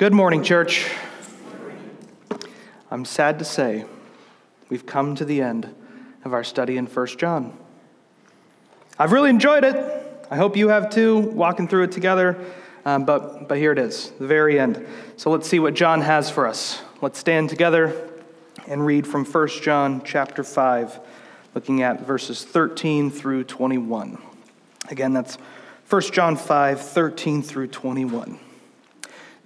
Good morning, church. I'm sad to say we've come to the end of our study in 1 John. I've really enjoyed it. I hope you have too, walking through it together. Um, but, but here it is, the very end. So let's see what John has for us. Let's stand together and read from 1 John chapter 5, looking at verses 13 through 21. Again, that's 1 John 5, 13 through 21.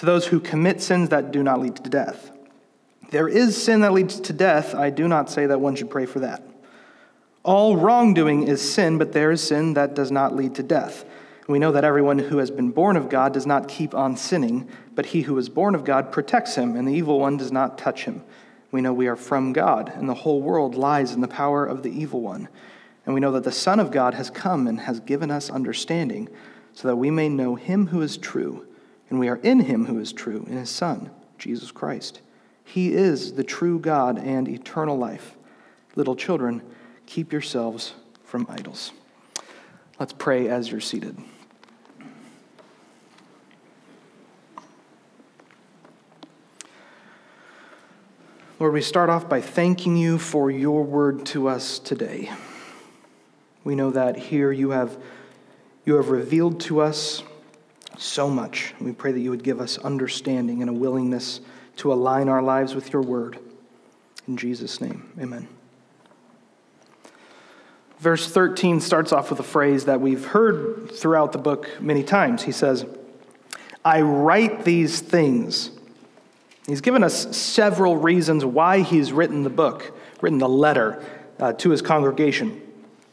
to those who commit sins that do not lead to death. There is sin that leads to death. I do not say that one should pray for that. All wrongdoing is sin, but there is sin that does not lead to death. We know that everyone who has been born of God does not keep on sinning, but he who is born of God protects him, and the evil one does not touch him. We know we are from God, and the whole world lies in the power of the evil one. And we know that the Son of God has come and has given us understanding, so that we may know him who is true and we are in him who is true, in his Son, Jesus Christ. He is the true God and eternal life. Little children, keep yourselves from idols. Let's pray as you're seated. Lord, we start off by thanking you for your word to us today. We know that here you have, you have revealed to us so much. We pray that you would give us understanding and a willingness to align our lives with your word. In Jesus' name, amen. Verse 13 starts off with a phrase that we've heard throughout the book many times. He says, I write these things. He's given us several reasons why he's written the book, written the letter uh, to his congregation.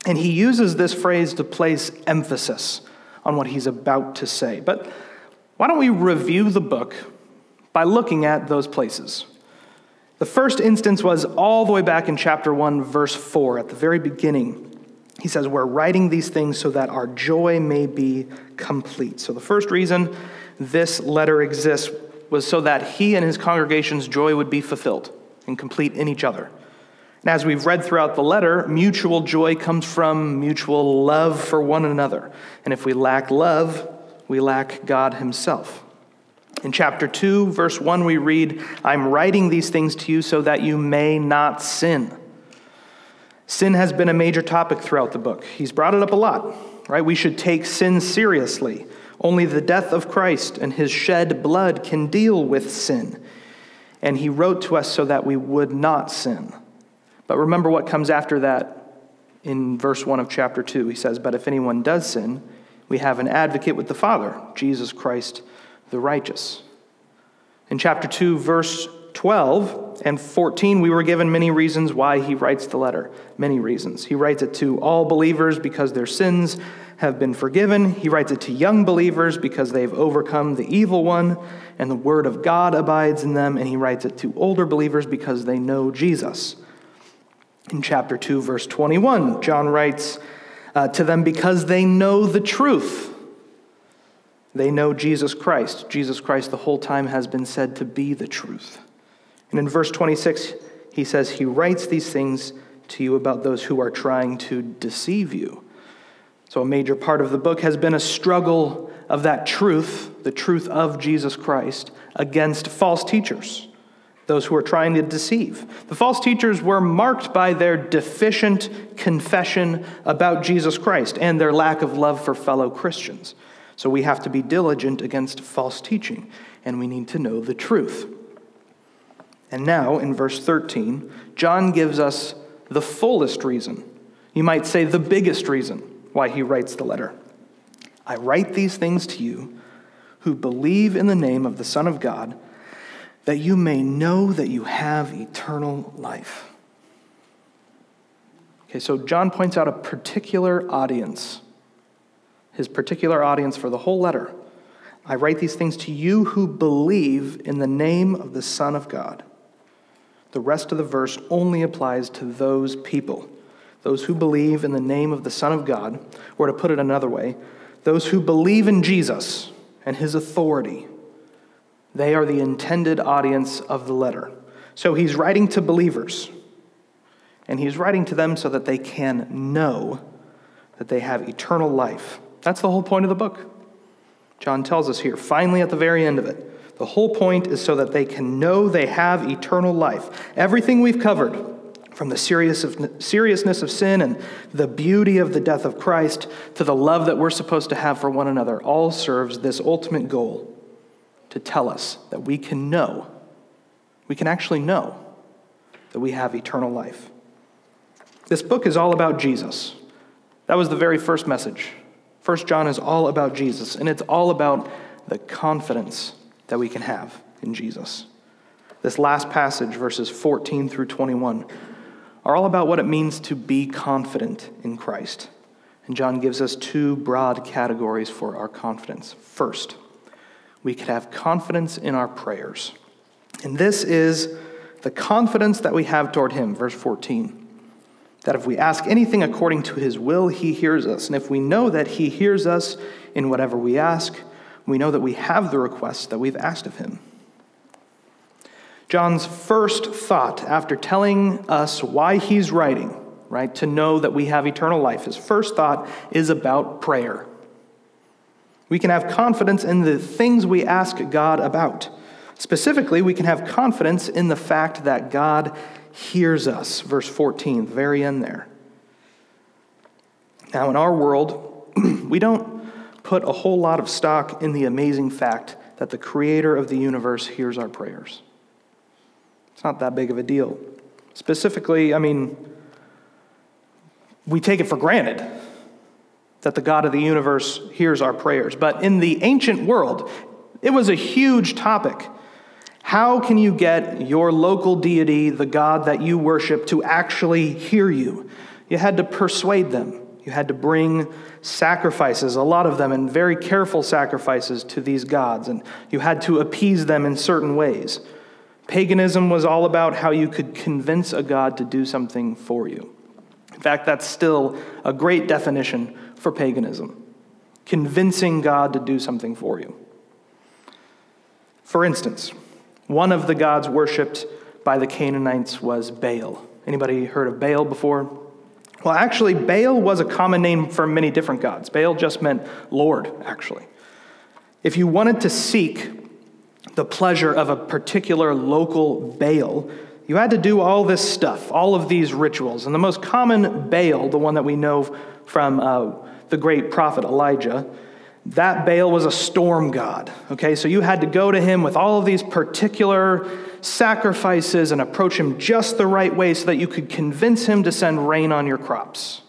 And he uses this phrase to place emphasis on what he's about to say. But why don't we review the book by looking at those places? The first instance was all the way back in chapter 1, verse 4, at the very beginning. He says, We're writing these things so that our joy may be complete. So the first reason this letter exists was so that he and his congregation's joy would be fulfilled and complete in each other. And as we've read throughout the letter, mutual joy comes from mutual love for one another. And if we lack love, we lack God Himself. In chapter 2, verse 1, we read, I'm writing these things to you so that you may not sin. Sin has been a major topic throughout the book. He's brought it up a lot, right? We should take sin seriously. Only the death of Christ and his shed blood can deal with sin. And he wrote to us so that we would not sin. But remember what comes after that in verse 1 of chapter 2. He says, But if anyone does sin, we have an advocate with the Father, Jesus Christ the righteous. In chapter 2, verse 12 and 14, we were given many reasons why he writes the letter. Many reasons. He writes it to all believers because their sins have been forgiven. He writes it to young believers because they've overcome the evil one and the word of God abides in them. And he writes it to older believers because they know Jesus. In chapter 2, verse 21, John writes uh, to them because they know the truth. They know Jesus Christ. Jesus Christ, the whole time, has been said to be the truth. And in verse 26, he says, He writes these things to you about those who are trying to deceive you. So, a major part of the book has been a struggle of that truth, the truth of Jesus Christ, against false teachers those who are trying to deceive. The false teachers were marked by their deficient confession about Jesus Christ and their lack of love for fellow Christians. So we have to be diligent against false teaching, and we need to know the truth. And now, in verse 13, John gives us the fullest reason, you might say the biggest reason, why he writes the letter. I write these things to you who believe in the name of the Son of God that you may know that you have eternal life. Okay, so John points out a particular audience, his particular audience for the whole letter. I write these things to you who believe in the name of the Son of God. The rest of the verse only applies to those people, those who believe in the name of the Son of God, or to put it another way, those who believe in Jesus and his authority. They are the intended audience of the letter. So he's writing to believers, and he's writing to them so that they can know that they have eternal life. That's the whole point of the book. John tells us here, finally at the very end of it. The whole point is so that they can know they have eternal life. Everything we've covered, from the seriousness of sin and the beauty of the death of Christ to the love that we're supposed to have for one another, all serves this ultimate goal to tell us that we can know, we can actually know that we have eternal life. This book is all about Jesus. That was the very first message First John is all about Jesus, and it's all about the confidence that we can have in Jesus. This last passage, verses 14 through 21, are all about what it means to be confident in Christ. And John gives us two broad categories for our confidence. First, we could have confidence in our prayers. And this is the confidence that we have toward Him, verse 14 that if we ask anything according to his will, he hears us. And if we know that he hears us in whatever we ask, we know that we have the request that we've asked of him. John's first thought after telling us why he's writing, right, to know that we have eternal life, his first thought is about prayer. We can have confidence in the things we ask God about. Specifically, we can have confidence in the fact that God hears us. Verse 14, the very end there. Now, in our world, we don't put a whole lot of stock in the amazing fact that the creator of the universe hears our prayers. It's not that big of a deal. Specifically, I mean, we take it for granted that the God of the universe hears our prayers. But in the ancient world, it was a huge topic. How can you get your local deity, the God that you worship, to actually hear you? You had to persuade them. You had to bring sacrifices, a lot of them, and very careful sacrifices to these gods, and you had to appease them in certain ways. Paganism was all about how you could convince a god to do something for you. In fact, that's still a great definition for paganism convincing God to do something for you. For instance, one of the gods worshipped by the Canaanites was Baal. Anybody heard of Baal before? Well, actually, Baal was a common name for many different gods. Baal just meant Lord, actually. If you wanted to seek the pleasure of a particular local Baal, you had to do all this stuff, all of these rituals. And the most common Baal, the one that we know from uh, the great prophet Elijah, that Baal was a storm god. Okay, so you had to go to him with all of these particular sacrifices and approach him just the right way so that you could convince him to send rain on your crops.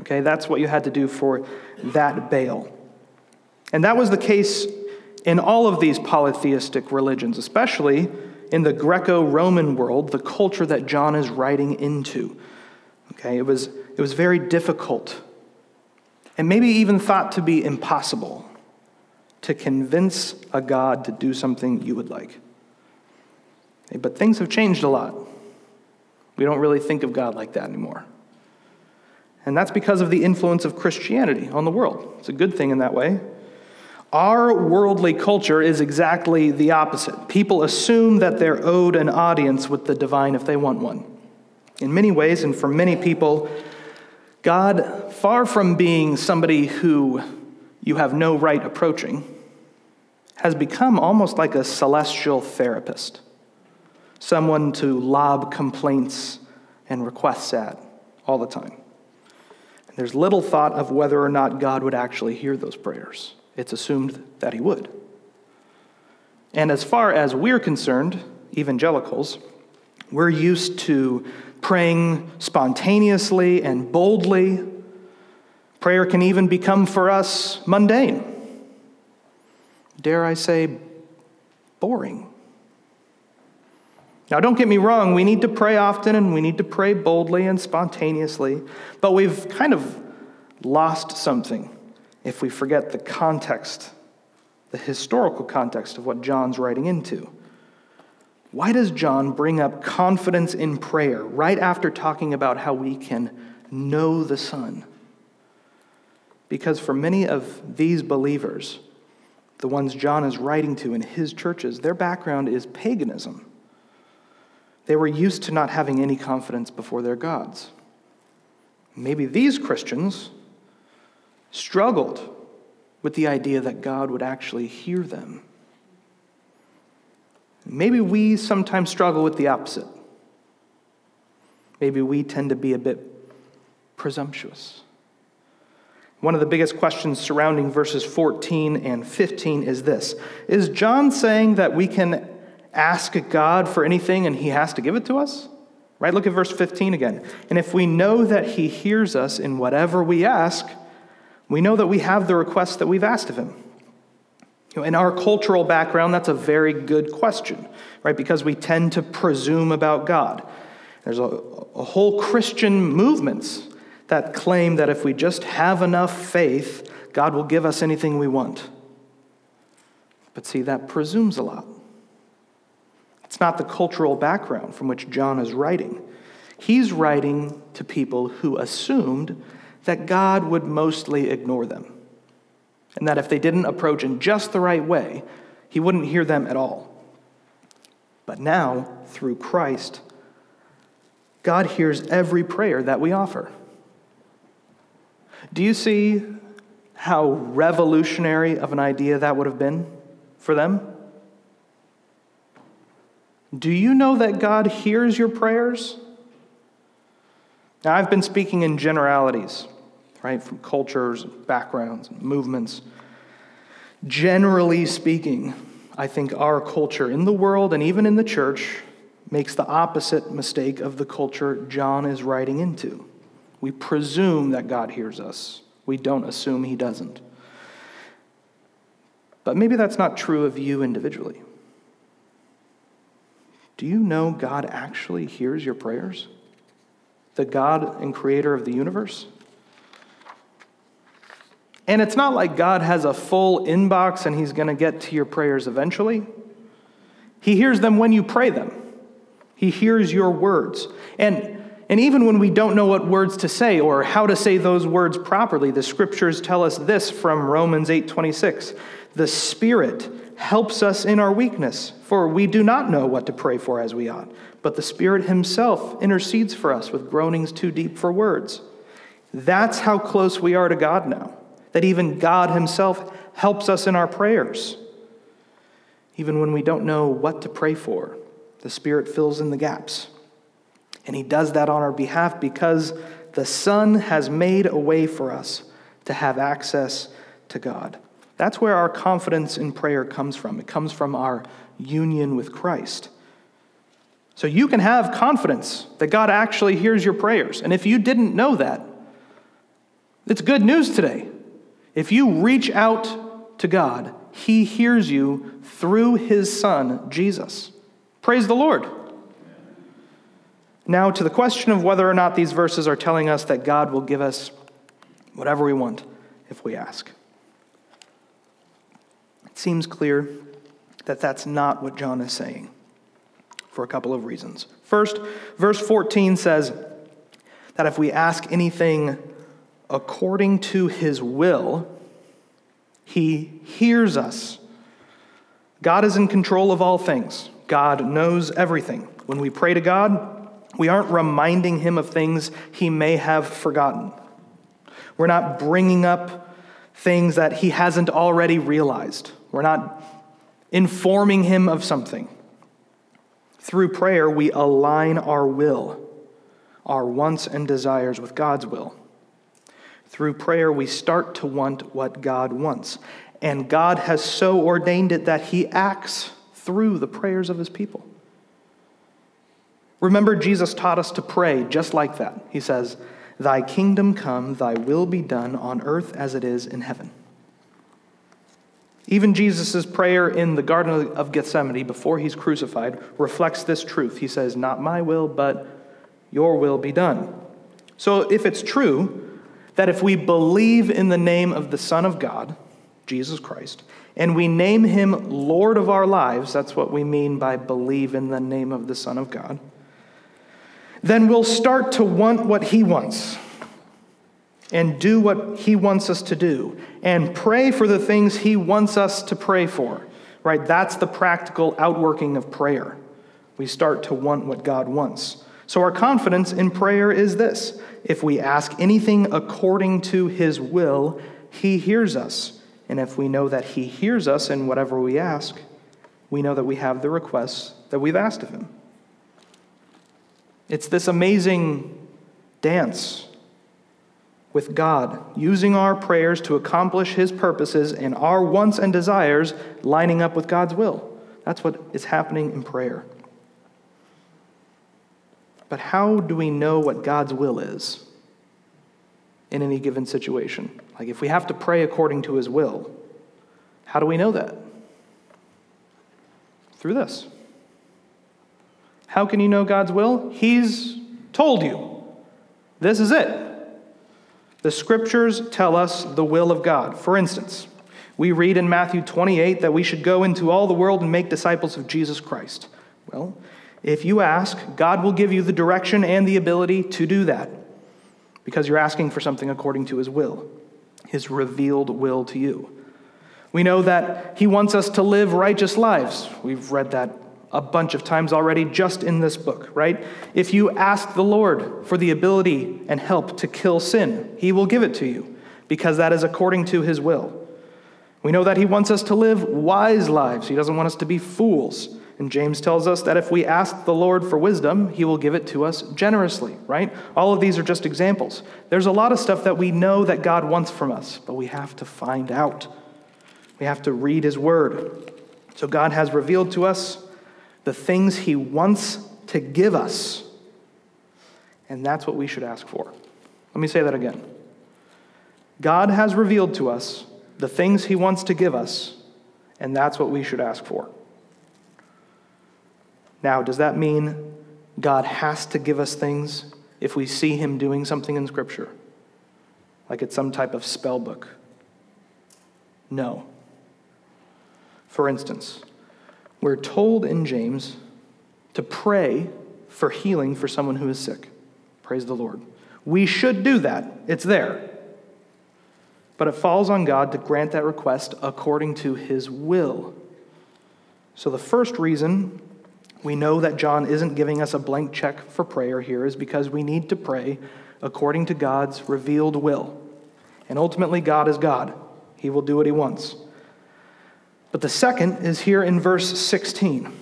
Okay, that's what you had to do for that Baal. And that was the case in all of these polytheistic religions, especially in the Greco Roman world, the culture that John is writing into. Okay, it was, it was very difficult and maybe even thought to be impossible to convince a God to do something you would like. But things have changed a lot. We don't really think of God like that anymore. And that's because of the influence of Christianity on the world. It's a good thing in that way. Our worldly culture is exactly the opposite. People assume that they're owed an audience with the divine if they want one. In many ways, and for many people, God, far from being somebody who you have no right approaching, has become almost like a celestial therapist, someone to lob complaints and requests at all the time. And there's little thought of whether or not God would actually hear those prayers. It's assumed that he would. And as far as we're concerned, evangelicals, we're used to praying spontaneously and boldly. Prayer can even become for us mundane. Dare I say, boring. Now, don't get me wrong, we need to pray often and we need to pray boldly and spontaneously, but we've kind of lost something if we forget the context the historical context of what John's writing into. Why does John bring up confidence in prayer right after talking about how we can know the Son? Because for many of these believers, the ones John is writing to in his churches, their background is paganism. They were used to not having any confidence before their gods. Maybe these Christians struggled with the idea that God would actually hear them. Maybe we sometimes struggle with the opposite. Maybe we tend to be a bit presumptuous. One of the biggest questions surrounding verses 14 and 15 is this Is John saying that we can ask God for anything and he has to give it to us? Right? Look at verse 15 again. And if we know that he hears us in whatever we ask, we know that we have the request that we've asked of him. In our cultural background, that's a very good question, right? Because we tend to presume about God. There's a, a whole Christian movements that claim that if we just have enough faith, God will give us anything we want. But see, that presumes a lot. It's not the cultural background from which John is writing. He's writing to people who assumed that God would mostly ignore them, and that if they didn't approach in just the right way, he wouldn't hear them at all. But now, through Christ, God hears every prayer that we offer. Do you see how revolutionary of an idea that would have been for them? Do you know that God hears your prayers? Now, I've been speaking in generalities, right, from cultures, backgrounds, movements. Generally speaking, I think our culture in the world and even in the church makes the opposite mistake of the culture John is writing into. We presume that God hears us, we don't assume he doesn't. But maybe that's not true of you individually. Do you know God actually hears your prayers? The God and creator of the universe? And it's not like God has a full inbox and he's going to get to your prayers eventually. He hears them when you pray them, he hears your words. And and even when we don't know what words to say or how to say those words properly, the scriptures tell us this from Romans 8:26. The Spirit helps us in our weakness, for we do not know what to pray for as we ought. But the Spirit Himself intercedes for us with groanings too deep for words. That's how close we are to God now, that even God Himself helps us in our prayers. Even when we don't know what to pray for, the Spirit fills in the gaps. And He does that on our behalf because the Son has made a way for us to have access to God. That's where our confidence in prayer comes from. It comes from our union with Christ. So you can have confidence that God actually hears your prayers. And if you didn't know that, it's good news today. If you reach out to God, He hears you through His Son, Jesus. Praise the Lord. Now, to the question of whether or not these verses are telling us that God will give us whatever we want if we ask. It seems clear that that's not what John is saying for a couple of reasons. First, verse 14 says that if we ask anything according to his will, he hears us. God is in control of all things, God knows everything. When we pray to God, we aren't reminding him of things he may have forgotten. We're not bringing up things that he hasn't already realized. We're not informing him of something. Through prayer, we align our will, our wants and desires with God's will. Through prayer, we start to want what God wants. And God has so ordained it that he acts through the prayers of his people. Remember, Jesus taught us to pray just like that. He says, Thy kingdom come, thy will be done on earth as it is in heaven. Even Jesus' prayer in the Garden of Gethsemane before he's crucified reflects this truth. He says, Not my will, but your will be done. So if it's true that if we believe in the name of the Son of God, Jesus Christ, and we name him Lord of our lives, that's what we mean by believe in the name of the Son of God, then we'll start to want what he wants and do what he wants us to do and pray for the things he wants us to pray for. Right? That's the practical outworking of prayer. We start to want what God wants. So our confidence in prayer is this if we ask anything according to his will, he hears us. And if we know that he hears us in whatever we ask, we know that we have the requests that we've asked of him. It's this amazing dance with God, using our prayers to accomplish his purposes and our wants and desires lining up with God's will. That's what is happening in prayer. But how do we know what God's will is in any given situation? Like, if we have to pray according to his will, how do we know that? Through this. How can you know God's will? He's told you. This is it. The scriptures tell us the will of God. For instance, we read in Matthew 28 that we should go into all the world and make disciples of Jesus Christ. Well, if you ask, God will give you the direction and the ability to do that because you're asking for something according to his will, his revealed will to you. We know that he wants us to live righteous lives. We've read that a bunch of times already just in this book, right? If you ask the Lord for the ability and help to kill sin, he will give it to you because that is according to his will. We know that he wants us to live wise lives. He doesn't want us to be fools. And James tells us that if we ask the Lord for wisdom, he will give it to us generously, right? All of these are just examples. There's a lot of stuff that we know that God wants from us, but we have to find out. We have to read his word. So God has revealed to us the things he wants to give us. And that's what we should ask for. Let me say that again. God has revealed to us the things he wants to give us, and that's what we should ask for. Now, does that mean God has to give us things if we see Him doing something in Scripture? Like it's some type of spell book? No. For instance, we're told in James to pray for healing for someone who is sick. Praise the Lord. We should do that, it's there. But it falls on God to grant that request according to His will. So, the first reason we know that John isn't giving us a blank check for prayer here is because we need to pray according to God's revealed will. And ultimately, God is God. He will do what he wants. But the second is here in verse 16.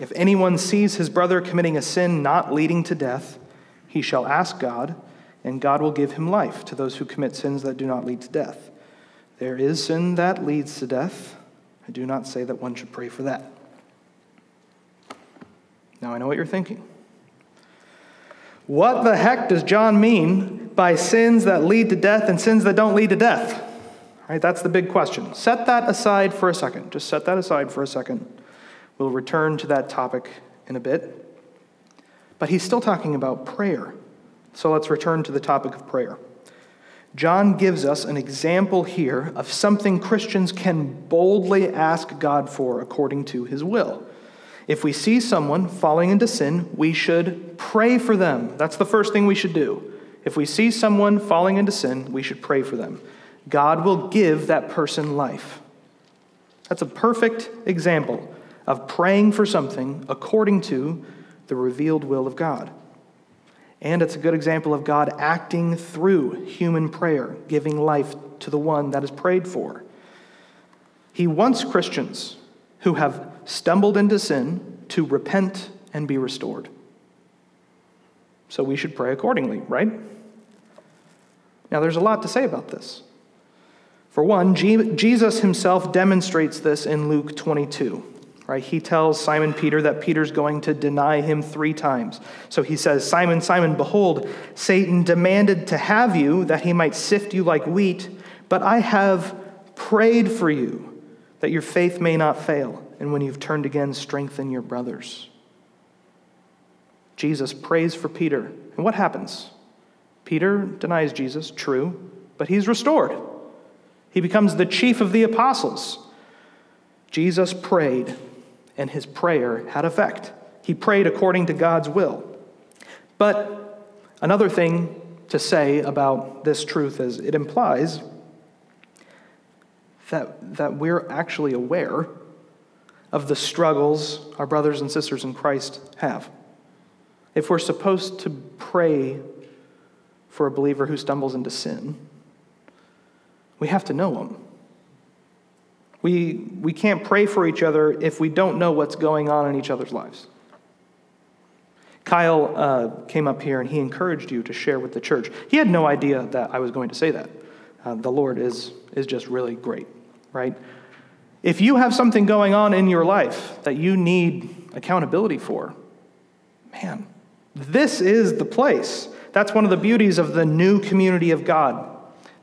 If anyone sees his brother committing a sin not leading to death, he shall ask God, and God will give him life to those who commit sins that do not lead to death. There is sin that leads to death. I do not say that one should pray for that. Now I know what you're thinking. What the heck does John mean by sins that lead to death and sins that don't lead to death? Right, that's the big question. Set that aside for a second. Just set that aside for a second. We'll return to that topic in a bit. But he's still talking about prayer. So let's return to the topic of prayer. John gives us an example here of something Christians can boldly ask God for according to his will. If we see someone falling into sin, we should pray for them. That's the first thing we should do. If we see someone falling into sin, we should pray for them. God will give that person life. That's a perfect example of praying for something according to the revealed will of God. And it's a good example of God acting through human prayer, giving life to the one that is prayed for. He wants Christians who have stumbled into sin to repent and be restored. So we should pray accordingly, right? Now, there's a lot to say about this. For one, Jesus himself demonstrates this in Luke 22. Right? He tells Simon Peter that Peter's going to deny him three times. So he says, Simon, Simon, behold, Satan demanded to have you that he might sift you like wheat, but I have prayed for you that your faith may not fail and when you've turned again, strengthen your brothers. Jesus prays for Peter. And what happens? Peter denies Jesus, true, but he's restored. He becomes the chief of the apostles. Jesus prayed, and his prayer had effect. He prayed according to God's will. But another thing to say about this truth is it implies that, that we're actually aware of the struggles our brothers and sisters in Christ have. If we're supposed to pray for a believer who stumbles into sin, we have to know them. We, we can't pray for each other if we don't know what's going on in each other's lives. Kyle uh, came up here and he encouraged you to share with the church. He had no idea that I was going to say that. Uh, the Lord is, is just really great, right? If you have something going on in your life that you need accountability for, man, this is the place. That's one of the beauties of the new community of God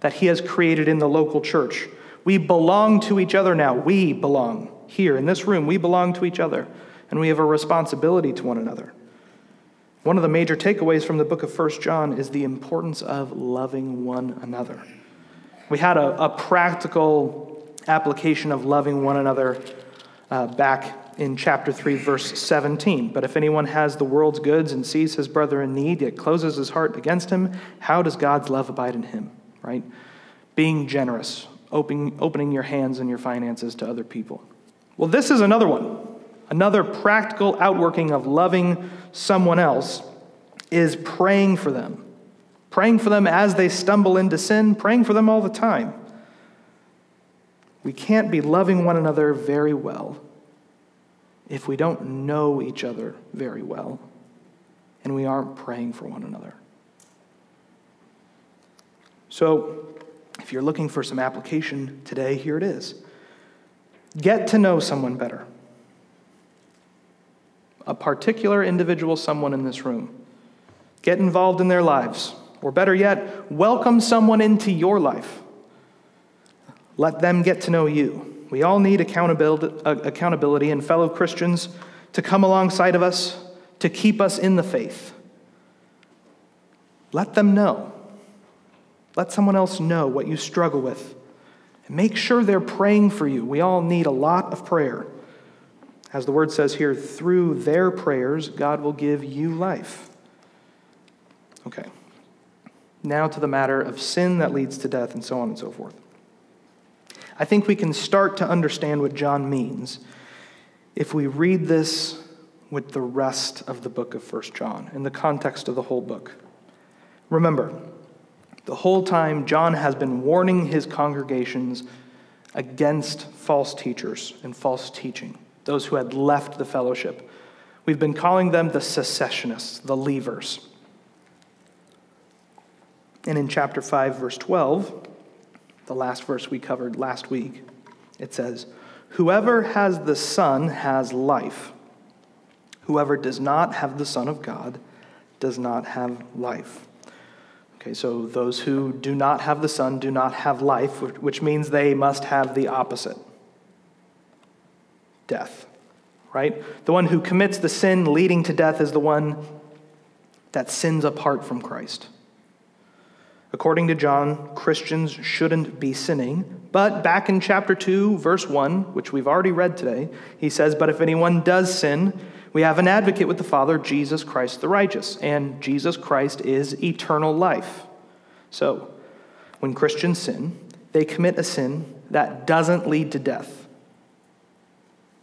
that He has created in the local church. We belong to each other now. We belong here in this room. We belong to each other, and we have a responsibility to one another. One of the major takeaways from the book of 1 John is the importance of loving one another. We had a, a practical application of loving one another uh, back in chapter 3, verse 17. But if anyone has the world's goods and sees his brother in need, yet closes his heart against him, how does God's love abide in him? Right? Being generous, opening, opening your hands and your finances to other people. Well, this is another one. Another practical outworking of loving someone else is praying for them. Praying for them as they stumble into sin, praying for them all the time. We can't be loving one another very well if we don't know each other very well and we aren't praying for one another. So, if you're looking for some application today, here it is. Get to know someone better a particular individual, someone in this room. Get involved in their lives. Or better yet, welcome someone into your life. Let them get to know you. We all need accountability, uh, accountability and fellow Christians to come alongside of us to keep us in the faith. Let them know. Let someone else know what you struggle with. And make sure they're praying for you. We all need a lot of prayer. As the word says here, through their prayers, God will give you life. Okay. Now to the matter of sin that leads to death and so on and so forth. I think we can start to understand what John means if we read this with the rest of the book of 1 John, in the context of the whole book. Remember, the whole time John has been warning his congregations against false teachers and false teaching those who had left the fellowship. We've been calling them the secessionists, the leavers. And in chapter 5, verse 12, the last verse we covered last week, it says, Whoever has the Son has life. Whoever does not have the Son of God does not have life. Okay, so those who do not have the Son do not have life, which means they must have the opposite death, right? The one who commits the sin leading to death is the one that sins apart from Christ. According to John, Christians shouldn't be sinning. But back in chapter 2, verse 1, which we've already read today, he says, But if anyone does sin, we have an advocate with the Father, Jesus Christ the righteous. And Jesus Christ is eternal life. So, when Christians sin, they commit a sin that doesn't lead to death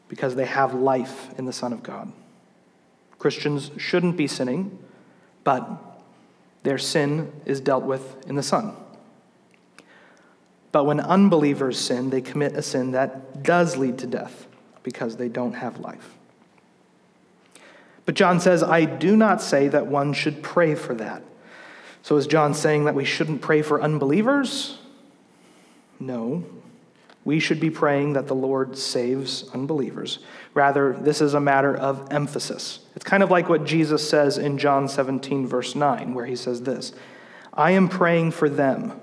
because they have life in the Son of God. Christians shouldn't be sinning, but their sin is dealt with in the Son. But when unbelievers sin, they commit a sin that does lead to death because they don't have life. But John says, I do not say that one should pray for that. So is John saying that we shouldn't pray for unbelievers? No, we should be praying that the Lord saves unbelievers. Rather, this is a matter of emphasis. It's kind of like what Jesus says in John 17, verse 9, where he says this I am praying for them.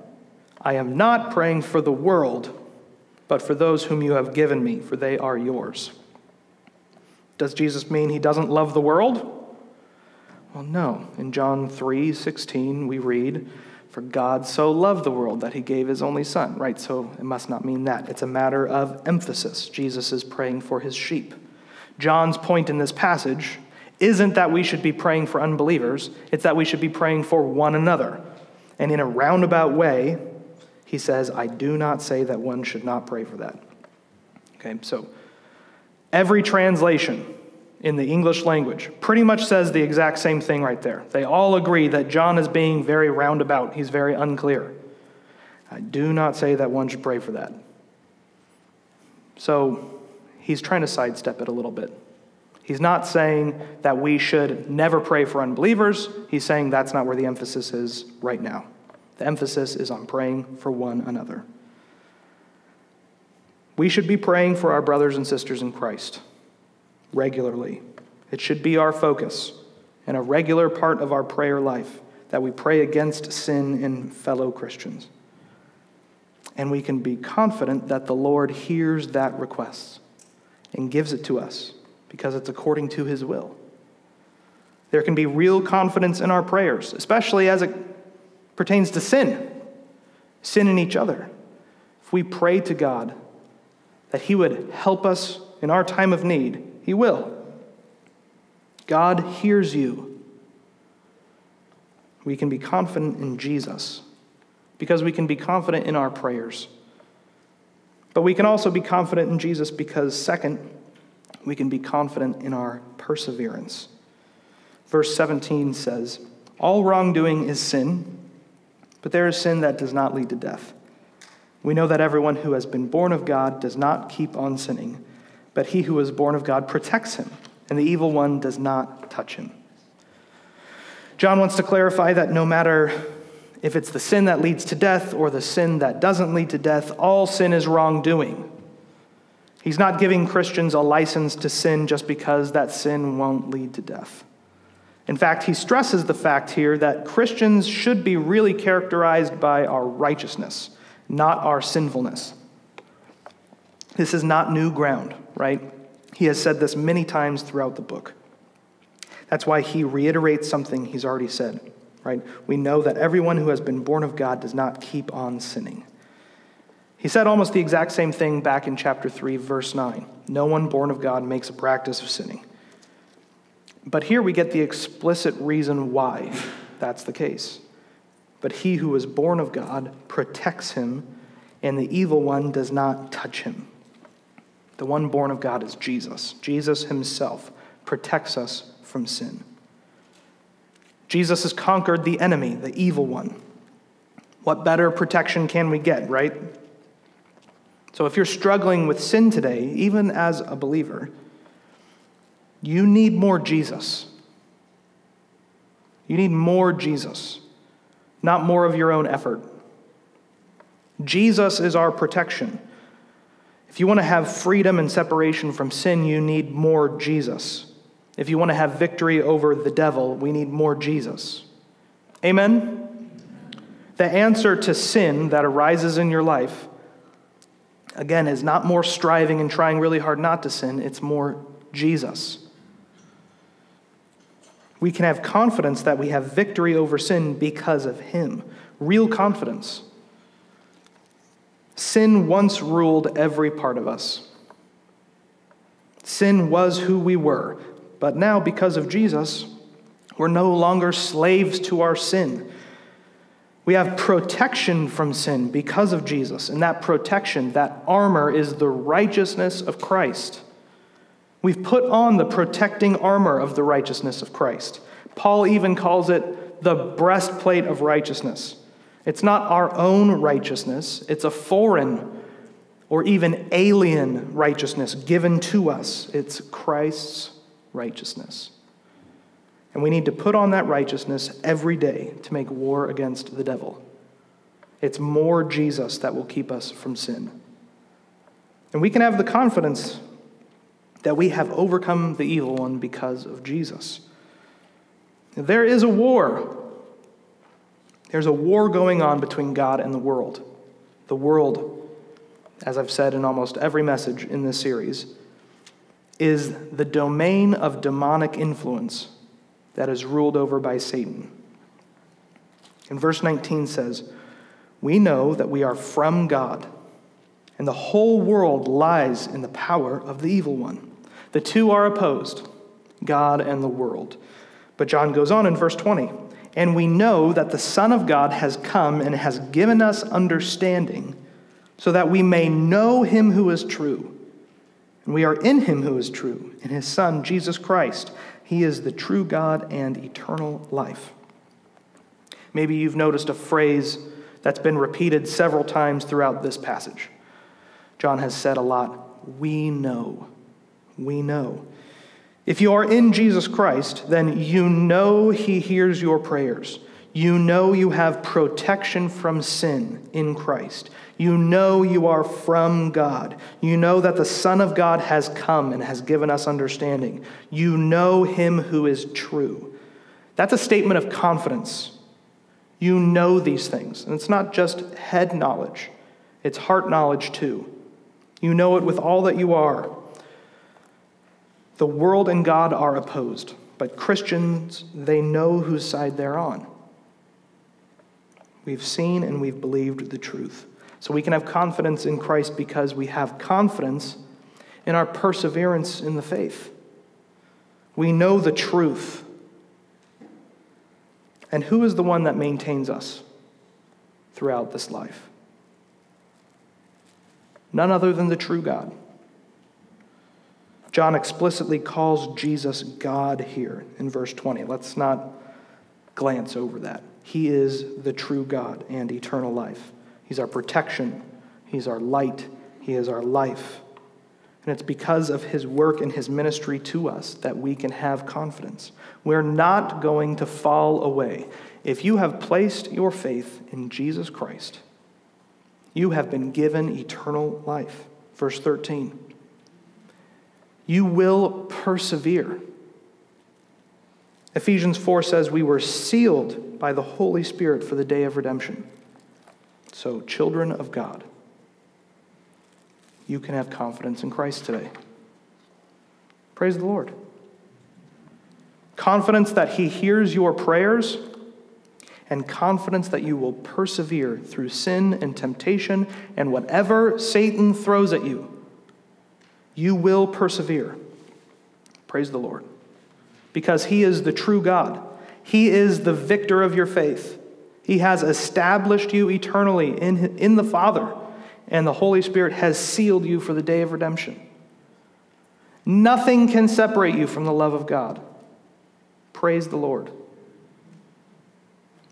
I am not praying for the world, but for those whom you have given me, for they are yours. Does Jesus mean he doesn't love the world? Well, no. In John 3 16, we read, For God so loved the world that he gave his only son, right? So it must not mean that. It's a matter of emphasis. Jesus is praying for his sheep. John's point in this passage isn't that we should be praying for unbelievers, it's that we should be praying for one another. And in a roundabout way, he says, I do not say that one should not pray for that. Okay, so every translation in the English language pretty much says the exact same thing right there. They all agree that John is being very roundabout, he's very unclear. I do not say that one should pray for that. So he's trying to sidestep it a little bit. He's not saying that we should never pray for unbelievers. He's saying that's not where the emphasis is right now. The emphasis is on praying for one another. We should be praying for our brothers and sisters in Christ regularly. It should be our focus and a regular part of our prayer life that we pray against sin in fellow Christians. And we can be confident that the Lord hears that request and gives it to us because it's according to his will. There can be real confidence in our prayers, especially as it pertains to sin, sin in each other. If we pray to God that he would help us in our time of need, he will. God hears you. We can be confident in Jesus because we can be confident in our prayers. But we can also be confident in Jesus because, second, we can be confident in our perseverance. Verse 17 says, All wrongdoing is sin, but there is sin that does not lead to death. We know that everyone who has been born of God does not keep on sinning but he who is born of God protects him, and the evil one does not touch him. John wants to clarify that no matter if it's the sin that leads to death or the sin that doesn't lead to death, all sin is wrongdoing. He's not giving Christians a license to sin just because that sin won't lead to death. In fact, he stresses the fact here that Christians should be really characterized by our righteousness, not our sinfulness. This is not new ground right? He has said this many times throughout the book. That's why he reiterates something he's already said, right? We know that everyone who has been born of God does not keep on sinning. He said almost the exact same thing back in chapter 3, verse 9. No one born of God makes a practice of sinning. But here we get the explicit reason why that's the case. But he who is born of God protects him, and the evil one does not touch him. The one born of God is Jesus. Jesus himself protects us from sin. Jesus has conquered the enemy, the evil one. What better protection can we get, right? So if you're struggling with sin today, even as a believer, you need more Jesus. You need more Jesus, not more of your own effort. Jesus is our protection. If you want to have freedom and separation from sin, you need more Jesus. If you want to have victory over the devil, we need more Jesus. Amen? The answer to sin that arises in your life, again, is not more striving and trying really hard not to sin, it's more Jesus. We can have confidence that we have victory over sin because of Him. Real confidence. Sin once ruled every part of us. Sin was who we were, but now, because of Jesus, we're no longer slaves to our sin. We have protection from sin because of Jesus, and that protection, that armor, is the righteousness of Christ. We've put on the protecting armor of the righteousness of Christ. Paul even calls it the breastplate of righteousness. It's not our own righteousness, it's a foreign or even alien righteousness given to us. It's Christ's righteousness. And we need to put on that righteousness every day to make war against the devil. It's more Jesus that will keep us from sin. And we can have the confidence that we have overcome the evil one because of Jesus. There is a war there's a war going on between God and the world. The world, as I've said in almost every message in this series, is the domain of demonic influence that is ruled over by Satan. And verse 19 says, We know that we are from God, and the whole world lies in the power of the evil one. The two are opposed, God and the world. But John goes on in verse 20, and we know that the Son of God has come and has given us understanding, so that we may know him who is true. And we are in him who is true, in his Son, Jesus Christ. He is the true God and eternal life. Maybe you've noticed a phrase that's been repeated several times throughout this passage. John has said a lot, we know. We know. If you are in Jesus Christ, then you know he hears your prayers. You know you have protection from sin in Christ. You know you are from God. You know that the Son of God has come and has given us understanding. You know him who is true. That's a statement of confidence. You know these things. And it's not just head knowledge, it's heart knowledge too. You know it with all that you are. The world and God are opposed, but Christians, they know whose side they're on. We've seen and we've believed the truth. So we can have confidence in Christ because we have confidence in our perseverance in the faith. We know the truth. And who is the one that maintains us throughout this life? None other than the true God. John explicitly calls Jesus God here in verse 20. Let's not glance over that. He is the true God and eternal life. He's our protection, He's our light, He is our life. And it's because of His work and His ministry to us that we can have confidence. We're not going to fall away. If you have placed your faith in Jesus Christ, you have been given eternal life. Verse 13. You will persevere. Ephesians 4 says, We were sealed by the Holy Spirit for the day of redemption. So, children of God, you can have confidence in Christ today. Praise the Lord. Confidence that He hears your prayers, and confidence that you will persevere through sin and temptation and whatever Satan throws at you. You will persevere. Praise the Lord. Because He is the true God, He is the victor of your faith. He has established you eternally in, in the Father, and the Holy Spirit has sealed you for the day of redemption. Nothing can separate you from the love of God. Praise the Lord.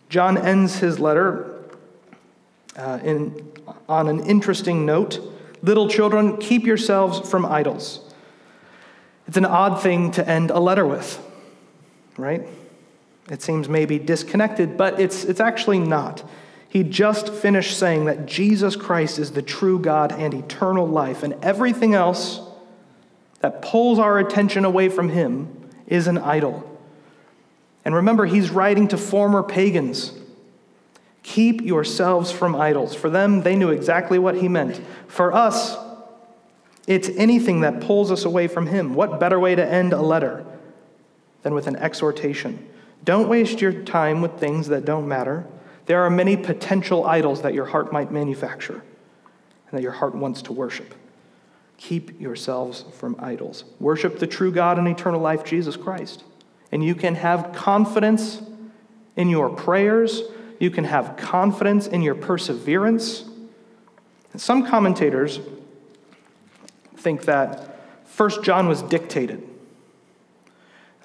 John ends his letter uh, in, on an interesting note Little children, keep yourselves from idols. It's an odd thing to end a letter with, right? It seems maybe disconnected, but it's, it's actually not. He just finished saying that Jesus Christ is the true God and eternal life, and everything else that pulls our attention away from Him is an idol. And remember, he's writing to former pagans. Keep yourselves from idols. For them, they knew exactly what he meant. For us, it's anything that pulls us away from him. What better way to end a letter than with an exhortation? Don't waste your time with things that don't matter. There are many potential idols that your heart might manufacture and that your heart wants to worship. Keep yourselves from idols. Worship the true God and eternal life, Jesus Christ. And you can have confidence in your prayers, you can have confidence in your perseverance. Some commentators think that First John was dictated,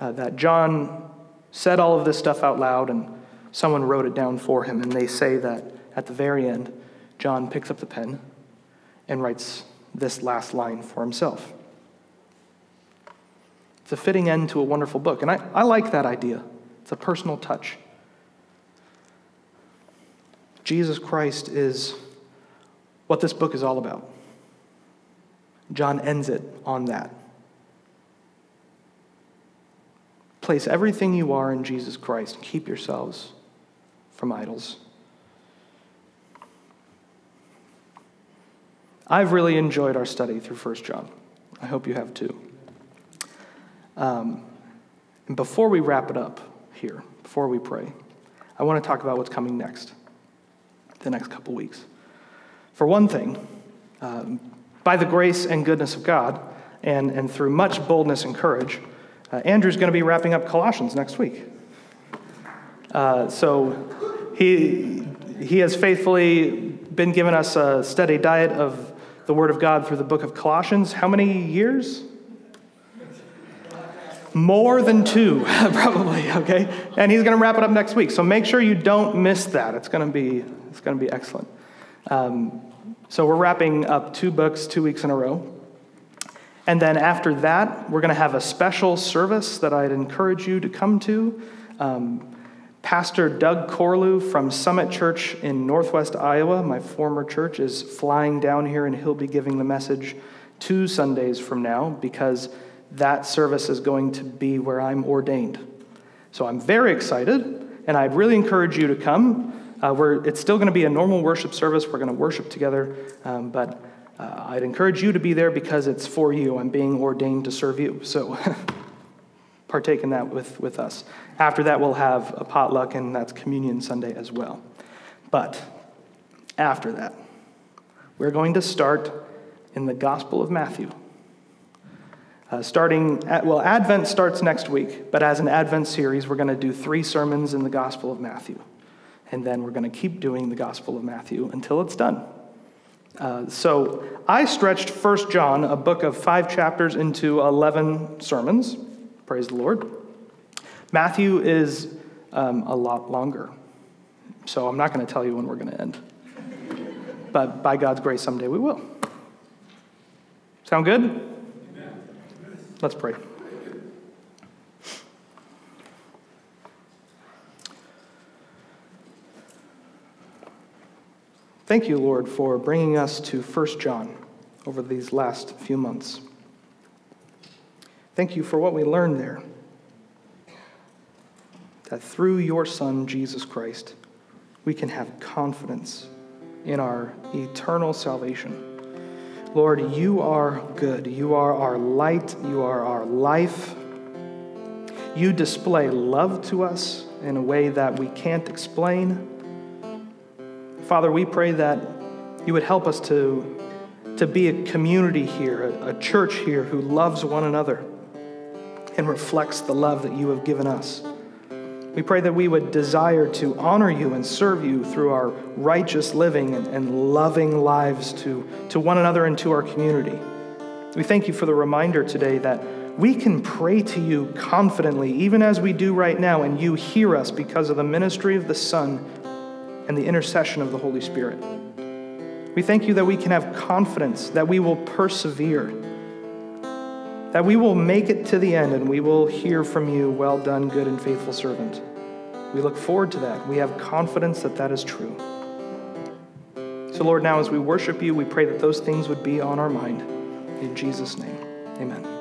uh, that John said all of this stuff out loud and someone wrote it down for him. And they say that at the very end, John picks up the pen and writes this last line for himself. It's a fitting end to a wonderful book. And I, I like that idea. It's a personal touch. Jesus Christ is what this book is all about. John ends it on that. Place everything you are in Jesus Christ and keep yourselves from idols. I've really enjoyed our study through 1 John. I hope you have too. Um, and before we wrap it up here, before we pray, I want to talk about what's coming next, the next couple weeks. For one thing, um, by the grace and goodness of God, and, and through much boldness and courage, uh, Andrew's going to be wrapping up Colossians next week. Uh, so he, he has faithfully been giving us a steady diet of the Word of God through the book of Colossians. How many years? More than two, probably, okay? And he's going to wrap it up next week. So make sure you don't miss that. It's going to be, it's going to be excellent. Um, so we're wrapping up two books two weeks in a row. And then after that, we're going to have a special service that I'd encourage you to come to. Um, Pastor Doug Corlew from Summit Church in Northwest Iowa, my former church, is flying down here and he'll be giving the message two Sundays from now because that service is going to be where I'm ordained. So I'm very excited, and I'd really encourage you to come. Uh, it's still going to be a normal worship service. We're going to worship together, um, but uh, I'd encourage you to be there because it's for you. I'm being ordained to serve you. So partake in that with, with us. After that, we'll have a potluck, and that's Communion Sunday as well. But after that, we're going to start in the Gospel of Matthew. Uh, starting at, well, Advent starts next week, but as an Advent series, we're going to do three sermons in the Gospel of Matthew. And then we're going to keep doing the Gospel of Matthew until it's done. Uh, so I stretched First John, a book of five chapters, into 11 sermons. Praise the Lord. Matthew is um, a lot longer. So I'm not going to tell you when we're going to end. But by God's grace, someday we will. Sound good? Let's pray. Thank you, Lord, for bringing us to 1 John over these last few months. Thank you for what we learned there. That through your Son, Jesus Christ, we can have confidence in our eternal salvation. Lord, you are good. You are our light. You are our life. You display love to us in a way that we can't explain. Father, we pray that you would help us to, to be a community here, a, a church here who loves one another and reflects the love that you have given us. We pray that we would desire to honor you and serve you through our righteous living and, and, loving lives to, to one another and to our community. We thank you for the reminder today that we can pray to you confidently, even as we do right now, and you hear us because of the ministry of the Son and the intercession of the Holy Spirit. We thank you that we can have confidence that we will persevere that we will make it to the end and we will hear from you, well done, good and faithful servant. We look forward to that. We have confidence that that is true. So, Lord, now as we worship you, we pray that those things would be on our mind. In Jesus' name, amen.